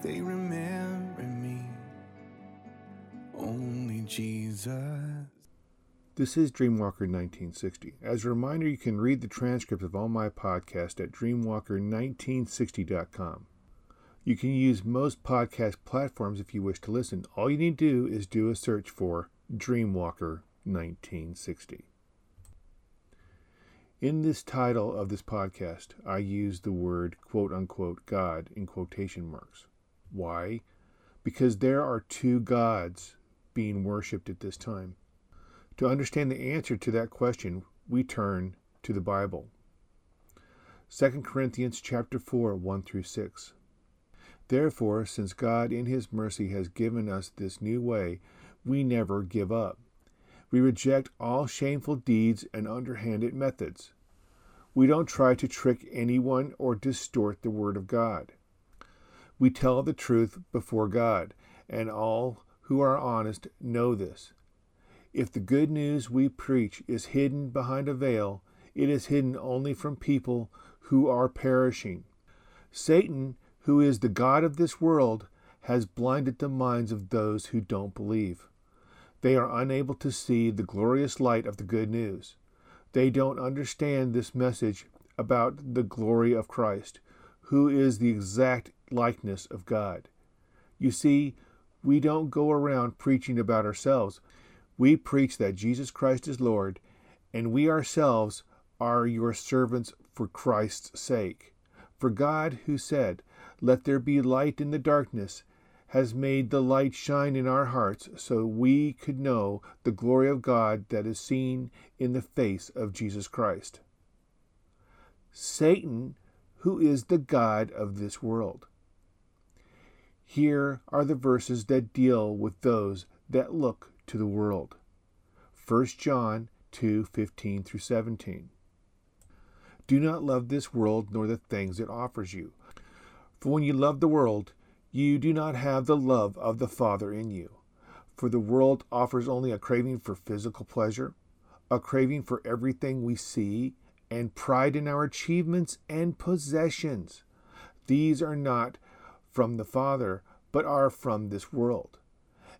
They remember me. Only Jesus. This is Dreamwalker 1960. As a reminder, you can read the transcript of all my podcasts at dreamwalker1960.com. You can use most podcast platforms if you wish to listen. All you need to do is do a search for Dreamwalker 1960. In this title of this podcast, I use the word quote unquote God in quotation marks. Why? Because there are two gods being worshipped at this time. To understand the answer to that question, we turn to the Bible. 2 Corinthians chapter 4, 1 through 6. Therefore, since God in his mercy has given us this new way, we never give up. We reject all shameful deeds and underhanded methods. We don't try to trick anyone or distort the Word of God. We tell the truth before God, and all who are honest know this. If the good news we preach is hidden behind a veil, it is hidden only from people who are perishing. Satan, who is the God of this world, has blinded the minds of those who don't believe. They are unable to see the glorious light of the good news. They don't understand this message about the glory of Christ, who is the exact likeness of God. You see, we don't go around preaching about ourselves. We preach that Jesus Christ is Lord, and we ourselves are your servants for Christ's sake. For God, who said, Let there be light in the darkness, has made the light shine in our hearts so we could know the glory of God that is seen in the face of Jesus Christ. Satan, who is the God of this world. Here are the verses that deal with those that look to the world. 1 John 2 15 through 17. Do not love this world nor the things it offers you. For when you love the world, you do not have the love of the Father in you. For the world offers only a craving for physical pleasure, a craving for everything we see, and pride in our achievements and possessions. These are not from the Father, but are from this world.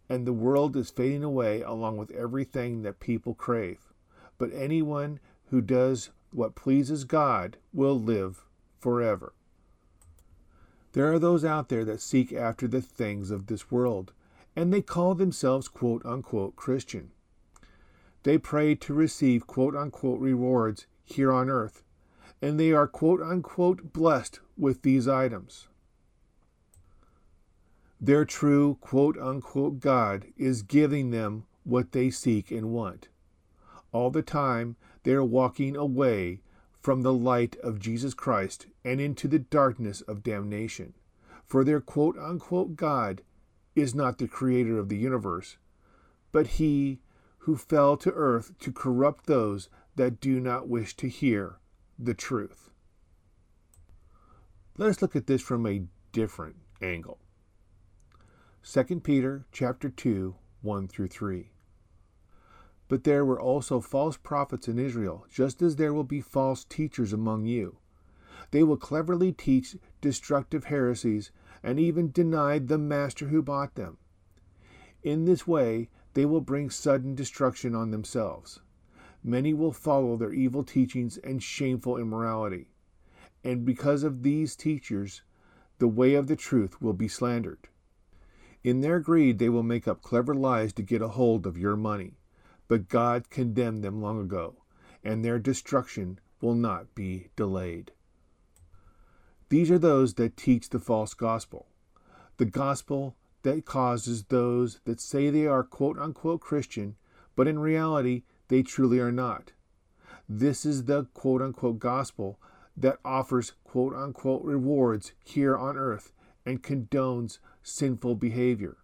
And the world is fading away along with everything that people crave. But anyone who does what pleases God will live forever. There are those out there that seek after the things of this world, and they call themselves quote unquote Christian. They pray to receive quote unquote rewards here on earth, and they are quote unquote blessed with these items. Their true quote unquote God is giving them what they seek and want. All the time they are walking away from the light of Jesus Christ and into the darkness of damnation. For their quote unquote God is not the creator of the universe, but he who fell to earth to corrupt those that do not wish to hear the truth. Let us look at this from a different angle. 2 Peter chapter 2, 1 through 3. But there were also false prophets in Israel, just as there will be false teachers among you. They will cleverly teach destructive heresies and even deny the master who bought them. In this way, they will bring sudden destruction on themselves. Many will follow their evil teachings and shameful immorality. And because of these teachers, the way of the truth will be slandered. In their greed, they will make up clever lies to get a hold of your money but God condemned them long ago, and their destruction will not be delayed. These are those that teach the false gospel, the gospel that causes those that say they are quote unquote Christian, but in reality they truly are not. This is the quote unquote gospel that offers quote unquote rewards here on earth and condones sinful behavior,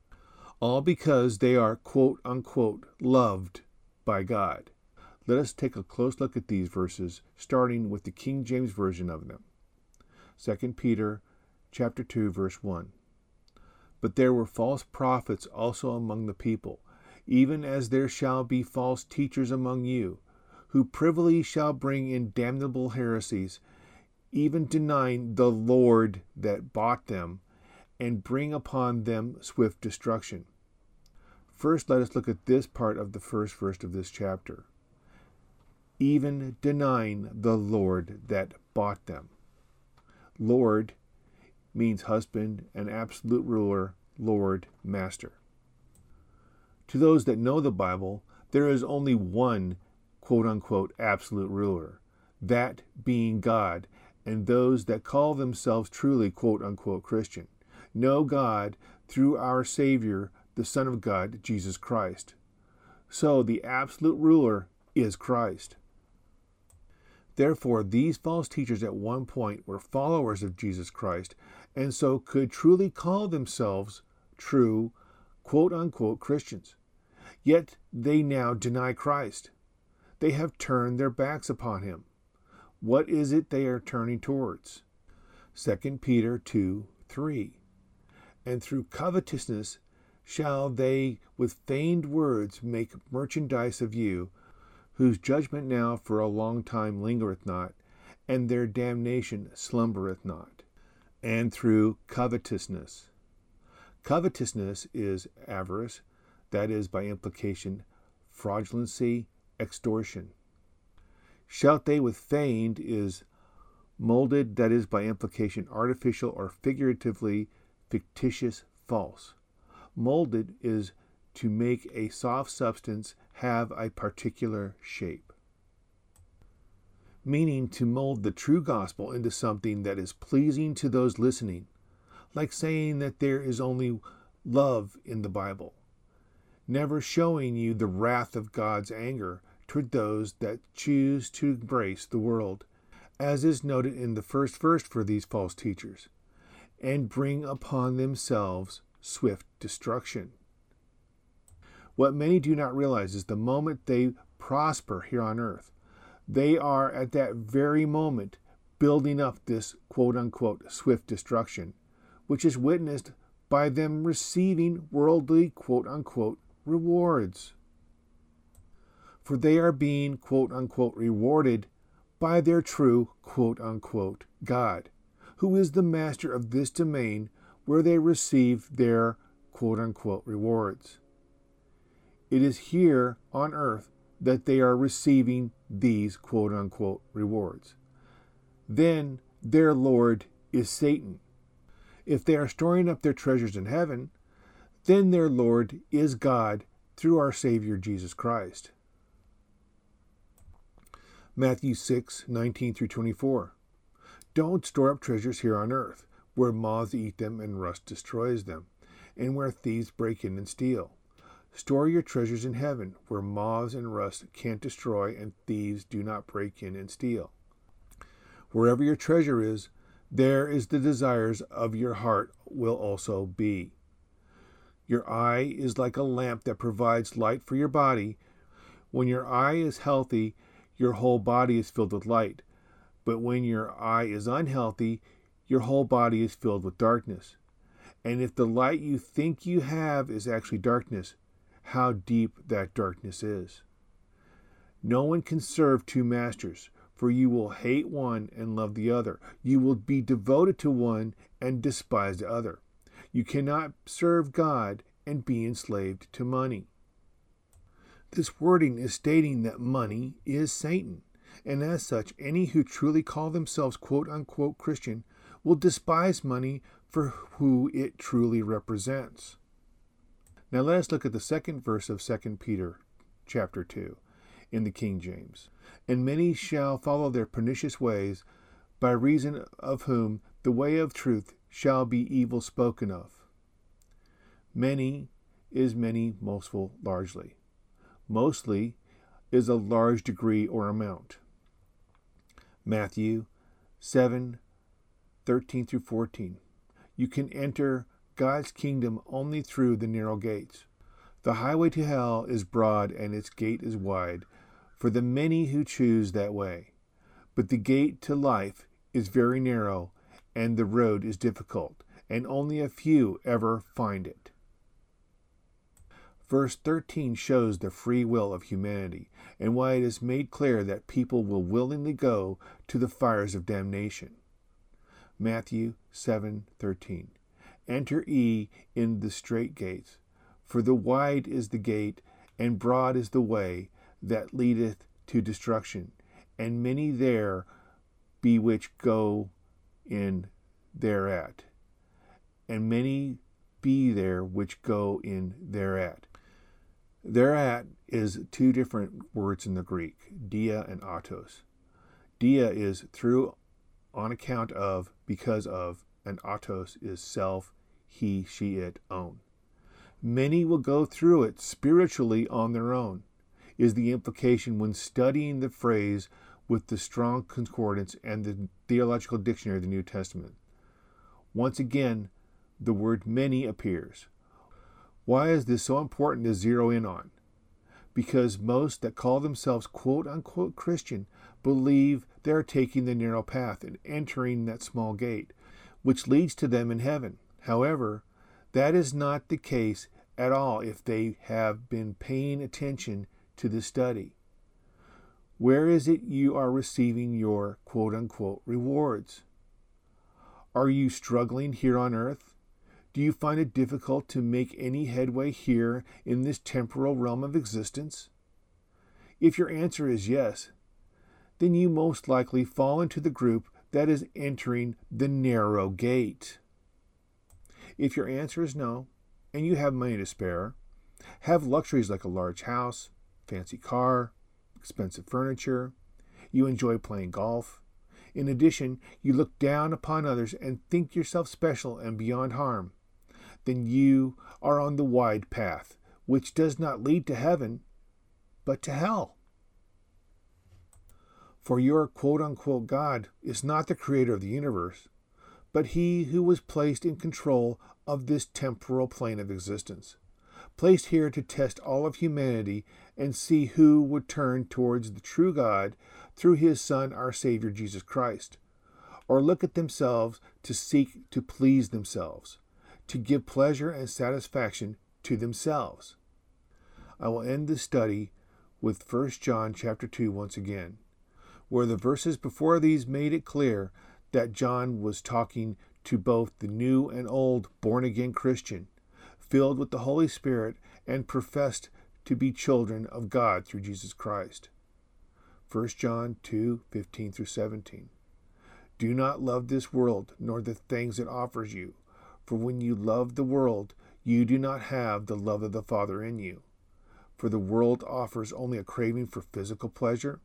all because they are quote unquote loved by God. Let us take a close look at these verses, starting with the King James Version of them. 2 Peter chapter 2 verse 1. But there were false prophets also among the people, even as there shall be false teachers among you, who privily shall bring in damnable heresies, even denying the Lord that bought them, and bring upon them swift destruction. First, let us look at this part of the first verse of this chapter. Even denying the Lord that bought them. Lord means husband and absolute ruler, Lord, master. To those that know the Bible, there is only one quote unquote absolute ruler, that being God, and those that call themselves truly quote unquote Christian know God through our Savior, the Son of God, Jesus Christ. So the absolute ruler is Christ. Therefore, these false teachers at one point were followers of Jesus Christ, and so could truly call themselves true, quote unquote, Christians. Yet they now deny Christ. They have turned their backs upon him. What is it they are turning towards? 2 Peter 2 3. And through covetousness shall they with feigned words make merchandise of you, whose judgment now for a long time lingereth not, and their damnation slumbereth not. And through covetousness. Covetousness is avarice, that is, by implication, fraudulency, extortion. Shout they with feigned is molded, that is, by implication, artificial or figuratively fictitious, false. Molded is to make a soft substance have a particular shape. Meaning to mold the true gospel into something that is pleasing to those listening, like saying that there is only love in the Bible, never showing you the wrath of God's anger toward those that choose to embrace the world, as is noted in the first verse for these false teachers, and bring upon themselves swift destruction. What many do not realize is the moment they prosper here on earth, they are at that very moment building up this quote unquote swift destruction, which is witnessed by them receiving worldly quote unquote rewards for they are being quote unquote rewarded by their true quote unquote God, who is the master of this domain where they receive their quote unquote rewards. It is here on earth that they are receiving these quote unquote rewards. Then their Lord is Satan. If they are storing up their treasures in heaven, then their Lord is God through our Savior Jesus Christ. Matthew 6, 19 through 24. Don't store up treasures here on earth, where moths eat them and rust destroys them, and where thieves break in and steal. Store your treasures in heaven, where moths and rust can't destroy and thieves do not break in and steal. Wherever your treasure is, there is the desires of your heart will also be. Your eye is like a lamp that provides light for your body. When your eye is healthy, your whole body is filled with light. But when your eye is unhealthy, your whole body is filled with darkness. And if the light you think you have is actually darkness, how deep that darkness is. No one can serve two masters, for you will hate one and love the other. You will be devoted to one and despise the other. You cannot serve God and be enslaved to money. This wording is stating that money is Satan, and as such, any who truly call themselves quote unquote Christian will despise money for who it truly represents. Now let us look at the second verse of 2 Peter chapter 2 in the King James. And many shall follow their pernicious ways, by reason of whom the way of truth shall be evil spoken of. Many is many mostful largely mostly is a large degree or amount. Matthew 7 13 through 14. You can enter God's kingdom only through the narrow gates. The highway to hell is broad and its gate is wide for the many who choose that way. But the gate to life is very narrow and the road is difficult, and only a few ever find it. Verse 13 shows the free will of humanity and why it is made clear that people will willingly go to the fires of damnation. Matthew 7:13. Enter ye in the strait gates, for the wide is the gate, and broad is the way that leadeth to destruction, and many there be which go in thereat, and many be there which go in thereat. Thereat is two different words in the Greek, dia and autos. Dia is through, on account of, because of, and autos is self, he, she, it, own. Many will go through it spiritually on their own, is the implication when studying the phrase with the strong concordance and the theological dictionary of the New Testament. Once again, the word many appears. Why is this so important to zero in on? Because most that call themselves quote unquote Christian believe they are taking the narrow path and entering that small gate, which leads to them in heaven. However, that is not the case at all if they have been paying attention to the study. Where is it you are receiving your quote unquote rewards? Are you struggling here on earth? Do you find it difficult to make any headway here in this temporal realm of existence? If your answer is yes, then you most likely fall into the group that is entering the narrow gate. If your answer is no, and you have money to spare, have luxuries like a large house, fancy car, expensive furniture, you enjoy playing golf. In addition, you look down upon others and think yourself special and beyond harm then you are on the wide path, which does not lead to heaven, but to hell. For your quote unquote God is not the creator of the universe, but he who was placed in control of this temporal plane of existence, placed here to test all of humanity and see who would turn towards the true God through his Son, our Savior Jesus Christ, or look at themselves to seek to please themselves to give pleasure and satisfaction to themselves. I will end this study with 1 John chapter 2 once again, where the verses before these made it clear that John was talking to both the new and old born again Christian, filled with the Holy Spirit and professed to be children of God through Jesus Christ. 1 John 2 15 through 17. Do not love this world, nor the things it offers you. For when you love the world, you do not have the love of the Father in you. For the world offers only a craving for physical pleasure,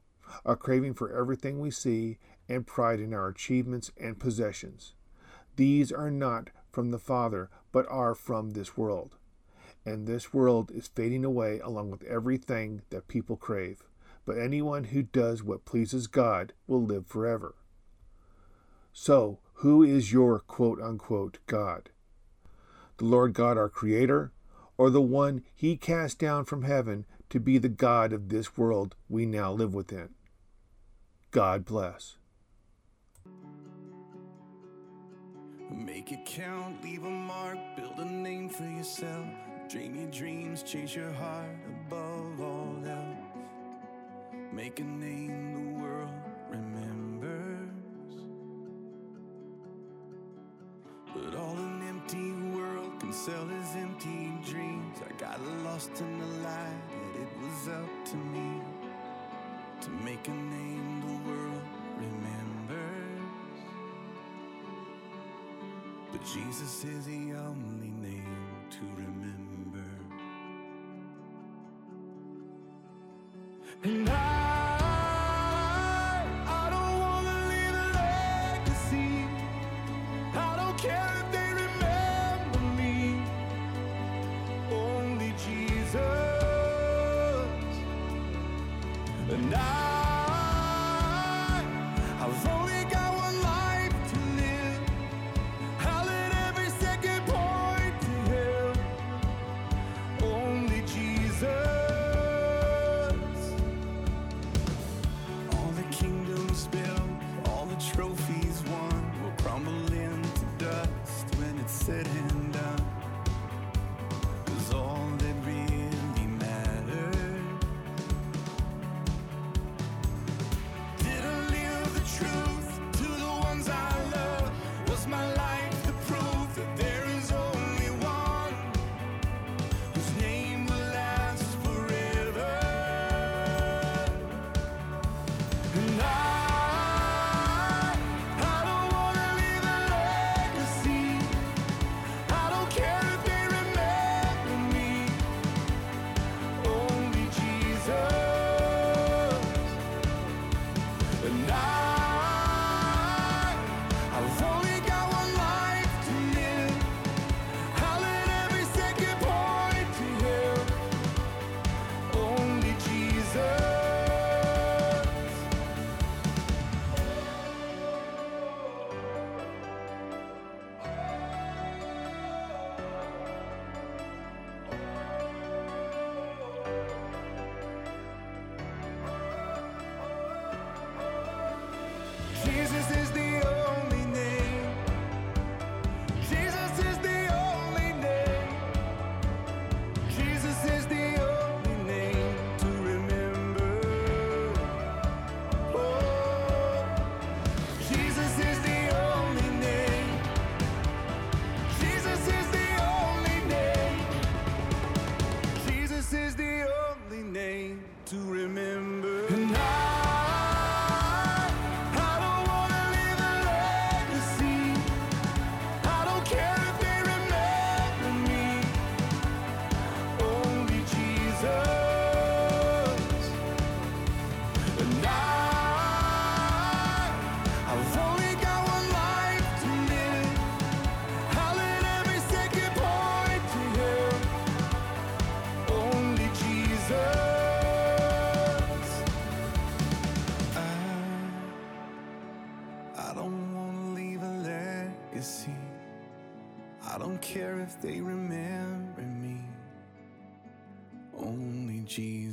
a craving for everything we see, and pride in our achievements and possessions. These are not from the Father, but are from this world. And this world is fading away along with everything that people crave. But anyone who does what pleases God will live forever. So, who is your quote unquote God? The Lord God, our Creator, or the one He cast down from heaven to be the God of this world we now live within? God bless. Make it count, leave a mark, build a name for yourself. Dream your dreams, chase your heart above all else. Make a name the world can sell his empty dreams. I got lost in the light, that it was up to me to make a name the world remembers. But Jesus is the only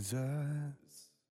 Jesus.